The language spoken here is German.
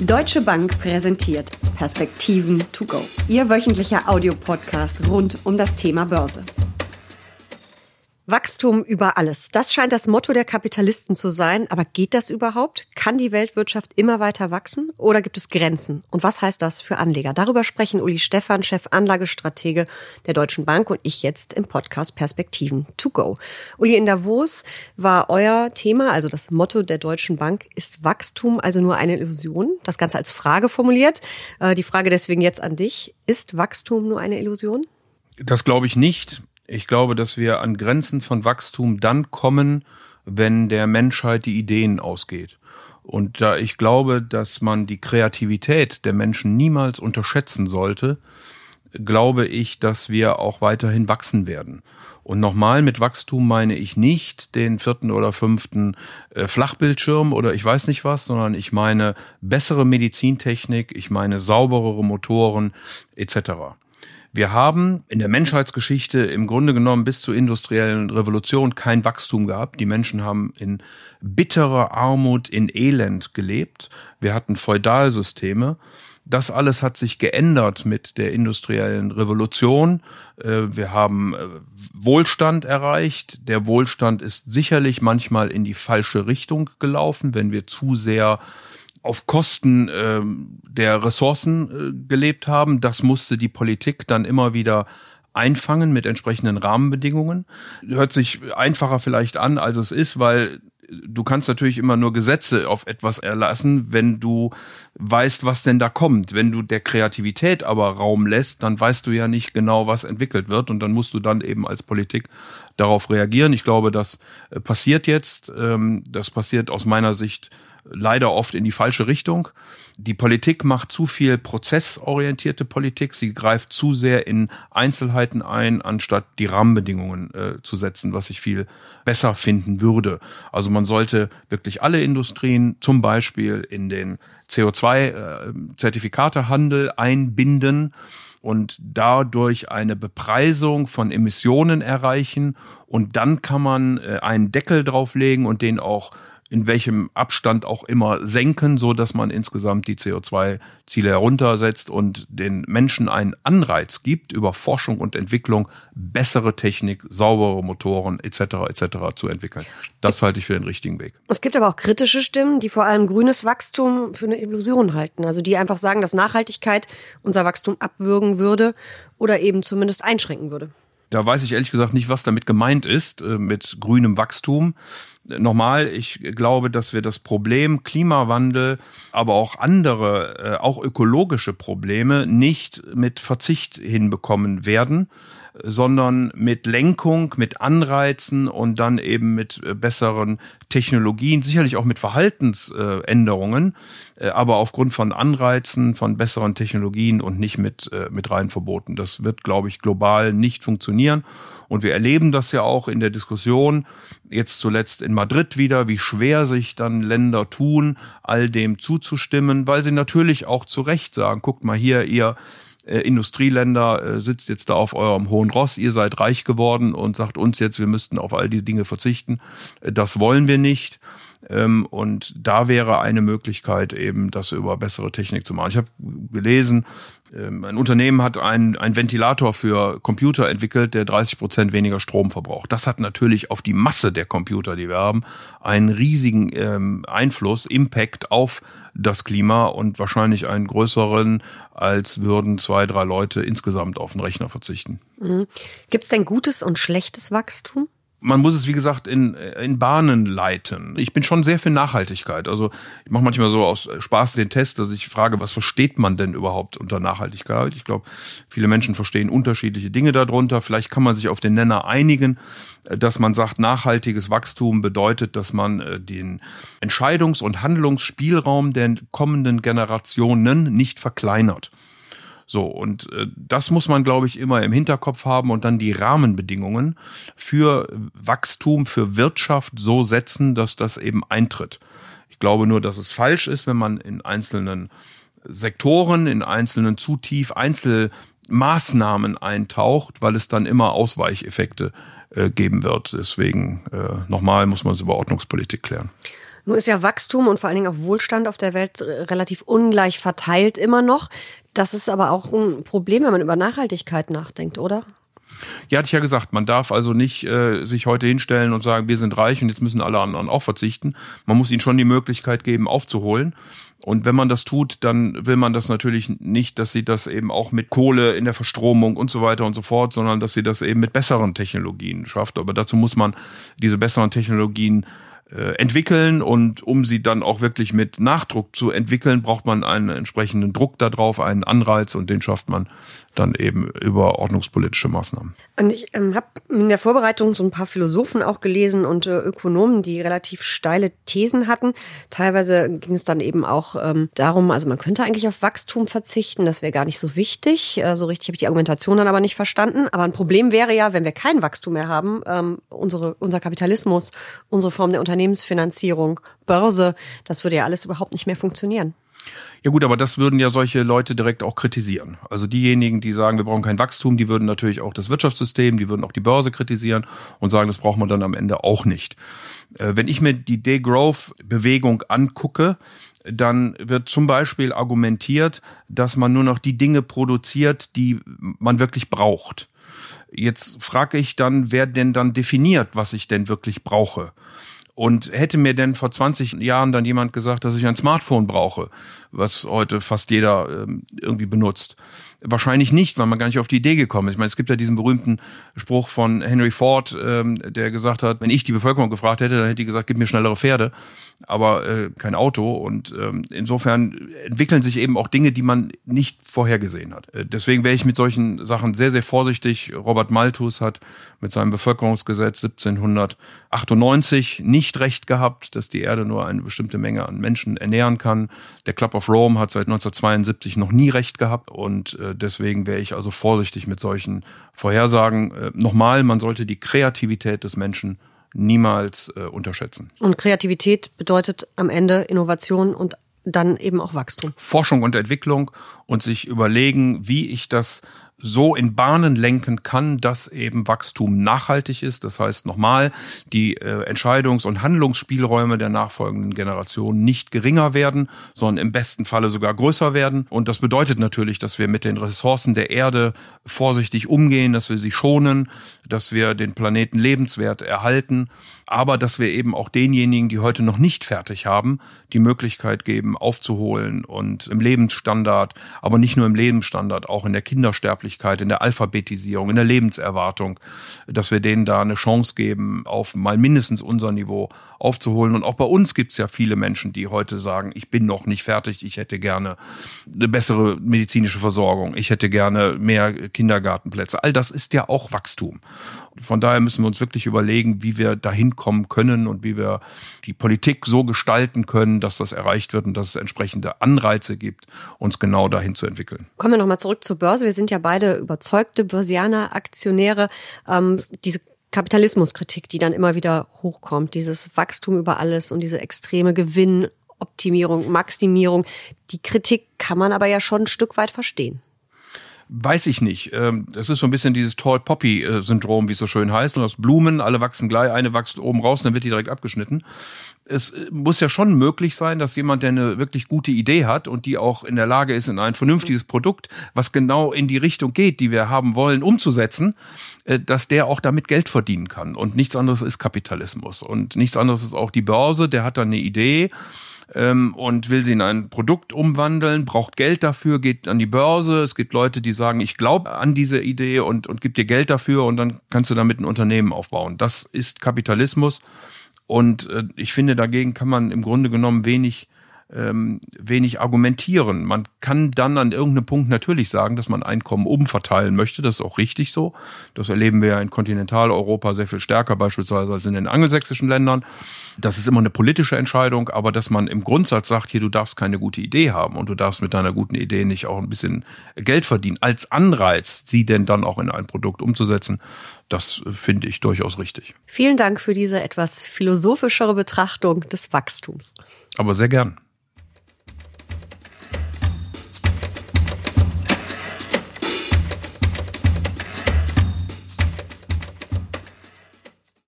Deutsche Bank präsentiert Perspektiven to go. Ihr wöchentlicher Audiopodcast rund um das Thema Börse. Wachstum über alles. Das scheint das Motto der Kapitalisten zu sein. Aber geht das überhaupt? Kann die Weltwirtschaft immer weiter wachsen oder gibt es Grenzen? Und was heißt das für Anleger? Darüber sprechen Uli Stephan, Chef Anlagestratege der Deutschen Bank und ich jetzt im Podcast Perspektiven to go. Uli, in Davos war euer Thema, also das Motto der Deutschen Bank, ist Wachstum also nur eine Illusion? Das Ganze als Frage formuliert. Äh, die Frage deswegen jetzt an dich. Ist Wachstum nur eine Illusion? Das glaube ich nicht. Ich glaube, dass wir an Grenzen von Wachstum dann kommen, wenn der Menschheit die Ideen ausgeht. Und da ich glaube, dass man die Kreativität der Menschen niemals unterschätzen sollte, glaube ich, dass wir auch weiterhin wachsen werden. Und nochmal, mit Wachstum meine ich nicht den vierten oder fünften äh, Flachbildschirm oder ich weiß nicht was, sondern ich meine bessere Medizintechnik, ich meine sauberere Motoren etc. Wir haben in der Menschheitsgeschichte im Grunde genommen bis zur industriellen Revolution kein Wachstum gehabt. Die Menschen haben in bitterer Armut, in Elend gelebt. Wir hatten Feudalsysteme. Das alles hat sich geändert mit der industriellen Revolution. Äh, wir haben äh, Wohlstand erreicht. Der Wohlstand ist sicherlich manchmal in die falsche Richtung gelaufen, wenn wir zu sehr auf Kosten äh, der Ressourcen äh, gelebt haben. Das musste die Politik dann immer wieder einfangen mit entsprechenden Rahmenbedingungen. Hört sich einfacher vielleicht an, als es ist, weil du kannst natürlich immer nur Gesetze auf etwas erlassen, wenn du weißt, was denn da kommt. Wenn du der Kreativität aber Raum lässt, dann weißt du ja nicht genau, was entwickelt wird und dann musst du dann eben als Politik darauf reagieren. Ich glaube, das äh, passiert jetzt. Ähm, das passiert aus meiner Sicht leider oft in die falsche Richtung. Die Politik macht zu viel prozessorientierte Politik. Sie greift zu sehr in Einzelheiten ein, anstatt die Rahmenbedingungen äh, zu setzen, was ich viel besser finden würde. Also man sollte wirklich alle Industrien zum Beispiel in den CO2-Zertifikatehandel äh, einbinden und dadurch eine Bepreisung von Emissionen erreichen. Und dann kann man äh, einen Deckel drauflegen und den auch in welchem Abstand auch immer senken, so dass man insgesamt die CO2-Ziele heruntersetzt und den Menschen einen Anreiz gibt, über Forschung und Entwicklung bessere Technik, saubere Motoren etc. etc. zu entwickeln. Das halte ich für den richtigen Weg. Es gibt aber auch kritische Stimmen, die vor allem grünes Wachstum für eine Illusion halten. Also die einfach sagen, dass Nachhaltigkeit unser Wachstum abwürgen würde oder eben zumindest einschränken würde. Da weiß ich ehrlich gesagt nicht, was damit gemeint ist, äh, mit grünem Wachstum. Nochmal, ich glaube, dass wir das Problem Klimawandel, aber auch andere, äh, auch ökologische Probleme nicht mit Verzicht hinbekommen werden sondern mit Lenkung, mit Anreizen und dann eben mit äh, besseren Technologien, sicherlich auch mit Verhaltensänderungen, äh, aber aufgrund von Anreizen, von besseren Technologien und nicht mit, mit rein Verboten. Das wird, glaube ich, global nicht funktionieren. Und wir erleben das ja auch in der Diskussion, jetzt zuletzt in Madrid wieder, wie schwer sich dann Länder tun, all dem zuzustimmen, weil sie natürlich auch zu Recht sagen, guckt mal hier, ihr äh, Industrieländer äh, sitzt jetzt da auf eurem hohen Ross, ihr seid reich geworden und sagt uns jetzt, wir müssten auf all die Dinge verzichten. Äh, das wollen wir nicht. Ähm, und da wäre eine Möglichkeit eben, das über bessere Technik zu machen. Ich habe gelesen, ähm, ein Unternehmen hat einen, Ventilator für Computer entwickelt, der 30 Prozent weniger Strom verbraucht. Das hat natürlich auf die Masse der Computer, die wir haben, einen riesigen ähm, Einfluss, Impact auf das Klima und wahrscheinlich einen größeren, als würden zwei, drei Leute insgesamt auf den Rechner verzichten. Mhm. Gibt es denn gutes und schlechtes Wachstum? Man muss es, wie gesagt, in, in Bahnen leiten. Ich bin schon sehr für Nachhaltigkeit. Also ich mache manchmal so aus Spaß den Test, dass ich frage, was versteht man denn überhaupt unter Nachhaltigkeit? Ich glaube, viele Menschen verstehen unterschiedliche Dinge darunter. Vielleicht kann man sich auf den Nenner einigen, dass man sagt, nachhaltiges Wachstum bedeutet, dass man äh, den Entscheidungs- und Handlungsspielraum der kommenden Generationen nicht verkleinert. So, und äh, das muss man, glaube ich, immer im Hinterkopf haben und dann die Rahmenbedingungen für Wachstum, für Wirtschaft so setzen, dass das eben eintritt. Ich glaube nur, dass es falsch ist, wenn man in einzelnen Sektoren, in einzelnen zu tief Einzelmaßnahmen eintaucht, weil es dann immer Ausweicheffekte äh, geben wird. Deswegen äh, nochmal muss man es über Ordnungspolitik klären. Nun ist ja Wachstum und vor allen Dingen auch Wohlstand auf der Welt äh, relativ ungleich verteilt immer noch. Das ist aber auch ein Problem, wenn man über Nachhaltigkeit nachdenkt, oder? Ja, hatte ich ja gesagt, man darf also nicht äh, sich heute hinstellen und sagen, wir sind reich und jetzt müssen alle anderen auch verzichten. Man muss ihnen schon die Möglichkeit geben, aufzuholen. Und wenn man das tut, dann will man das natürlich nicht, dass sie das eben auch mit Kohle in der Verstromung und so weiter und so fort, sondern dass sie das eben mit besseren Technologien schafft. Aber dazu muss man diese besseren Technologien äh, entwickeln und um sie dann auch wirklich mit Nachdruck zu entwickeln, braucht man einen entsprechenden Druck darauf, einen Anreiz und den schafft man dann eben über ordnungspolitische Maßnahmen. Und ich ähm, habe in der Vorbereitung so ein paar Philosophen auch gelesen und äh, Ökonomen, die relativ steile Thesen hatten. Teilweise ging es dann eben auch ähm, darum, also man könnte eigentlich auf Wachstum verzichten, das wäre gar nicht so wichtig. Äh, so richtig habe ich die Argumentation dann aber nicht verstanden. Aber ein Problem wäre ja, wenn wir kein Wachstum mehr haben, ähm, unsere, unser Kapitalismus, unsere Form der Unternehmensfinanzierung, Börse, das würde ja alles überhaupt nicht mehr funktionieren. Ja gut, aber das würden ja solche Leute direkt auch kritisieren. Also diejenigen, die sagen, wir brauchen kein Wachstum, die würden natürlich auch das Wirtschaftssystem, die würden auch die Börse kritisieren und sagen, das braucht man dann am Ende auch nicht. Äh, wenn ich mir die Degrowth-Bewegung angucke, dann wird zum Beispiel argumentiert, dass man nur noch die Dinge produziert, die man wirklich braucht. Jetzt frage ich dann, wer denn dann definiert, was ich denn wirklich brauche? Und hätte mir denn vor 20 Jahren dann jemand gesagt, dass ich ein Smartphone brauche, was heute fast jeder ähm, irgendwie benutzt, Wahrscheinlich nicht, weil man gar nicht auf die Idee gekommen ist. Ich meine, es gibt ja diesen berühmten Spruch von Henry Ford, ähm, der gesagt hat, wenn ich die Bevölkerung gefragt hätte, dann hätte die gesagt, gib mir schnellere Pferde, aber äh, kein Auto. Und ähm, insofern entwickeln sich eben auch Dinge, die man nicht vorhergesehen hat. Äh, deswegen wäre ich mit solchen Sachen sehr, sehr vorsichtig. Robert Malthus hat mit seinem Bevölkerungsgesetz 1798 nicht recht gehabt, dass die Erde nur eine bestimmte Menge an Menschen ernähren kann. Der Club of Rome hat seit 1972 noch nie recht gehabt und äh, deswegen wäre ich also vorsichtig mit solchen Vorhersagen. Äh, nochmal, man sollte die Kreativität des Menschen niemals äh, unterschätzen. Und Kreativität bedeutet am Ende Innovation und dann eben auch Wachstum. Forschung und Entwicklung und sich überlegen, wie ich das so in Bahnen lenken kann, dass eben Wachstum nachhaltig ist. Das heißt nochmal, die äh, Entscheidungs- und Handlungsspielräume der nachfolgenden Generationen nicht geringer werden, sondern im besten Falle sogar größer werden. Und das bedeutet natürlich, dass wir mit den Ressourcen der Erde vorsichtig umgehen, dass wir sie schonen, dass wir den Planeten lebenswert erhalten, aber dass wir eben auch denjenigen, die heute noch nicht fertig haben, die Möglichkeit geben, aufzuholen und im Lebensstandard, aber nicht nur im Lebensstandard, auch in der Kindersterblichkeit Sterblichkeit, in der Alphabetisierung, in der Lebenserwartung, dass wir denen da eine Chance geben, auf mal mindestens unser Niveau aufzuholen. Und auch bei uns gibt es ja viele Menschen, die heute sagen, ich bin noch nicht fertig, ich hätte gerne eine bessere medizinische Versorgung, ich hätte gerne mehr Kindergartenplätze. All das ist ja auch Wachstum. Von daher müssen wir uns wirklich überlegen, wie wir dahin kommen können und wie wir die Politik so gestalten können, dass das erreicht wird und dass es entsprechende Anreize gibt, uns genau dahin zu entwickeln. Kommen wir nochmal zurück zur Börse. Wir sind ja beide überzeugte Börsianer, Aktionäre. Ähm, diese Kapitalismuskritik, die dann immer wieder hochkommt, dieses Wachstum über alles und diese extreme Gewinnoptimierung, Maximierung, die Kritik kann man aber ja schon ein Stück weit verstehen. Weiß ich nicht. Ähm, das ist so ein bisschen dieses Tall Poppy Syndrom, wie es so schön heißt. Und aus Blumen, alle wachsen gleich, eine wächst oben raus, dann wird die direkt abgeschnitten. Es äh, muss ja schon möglich sein, dass jemand, der eine wirklich gute Idee hat und die auch in der Lage ist, in ein vernünftiges Produkt, was genau in die Richtung geht, die wir haben wollen, umzusetzen, äh, dass der auch damit Geld verdienen kann. Und nichts anderes ist Kapitalismus. Und nichts anderes ist auch die Börse, der hat dann eine Idee ähm, und will sie in ein Produkt umwandeln, braucht Geld dafür, geht an die Börse. Es gibt Leute, die sagen, ich glaube an diese Idee und, und gibt dir Geld dafür und dann kannst du damit ein Unternehmen aufbauen. Das ist Kapitalismus. Und äh, ich finde, dagegen kann man im Grunde genommen wenig ähm, wenig argumentieren. Man kann dann an irgendeinem Punkt natürlich sagen, dass man Einkommen umverteilen möchte. Das ist auch richtig so. Das erleben wir ja in Kontinentaleuropa sehr viel stärker beispielsweise als in den angelsächsischen Ländern. Das ist immer eine politische Entscheidung, aber dass man im Grundsatz sagt, hier, du darfst keine gute Idee haben und du darfst mit deiner guten Idee nicht auch ein bisschen Geld verdienen, als Anreiz, sie denn dann auch in ein Produkt umzusetzen, das finde ich durchaus richtig. Vielen Dank für diese etwas philosophischere Betrachtung des Wachstums. Aber sehr gern.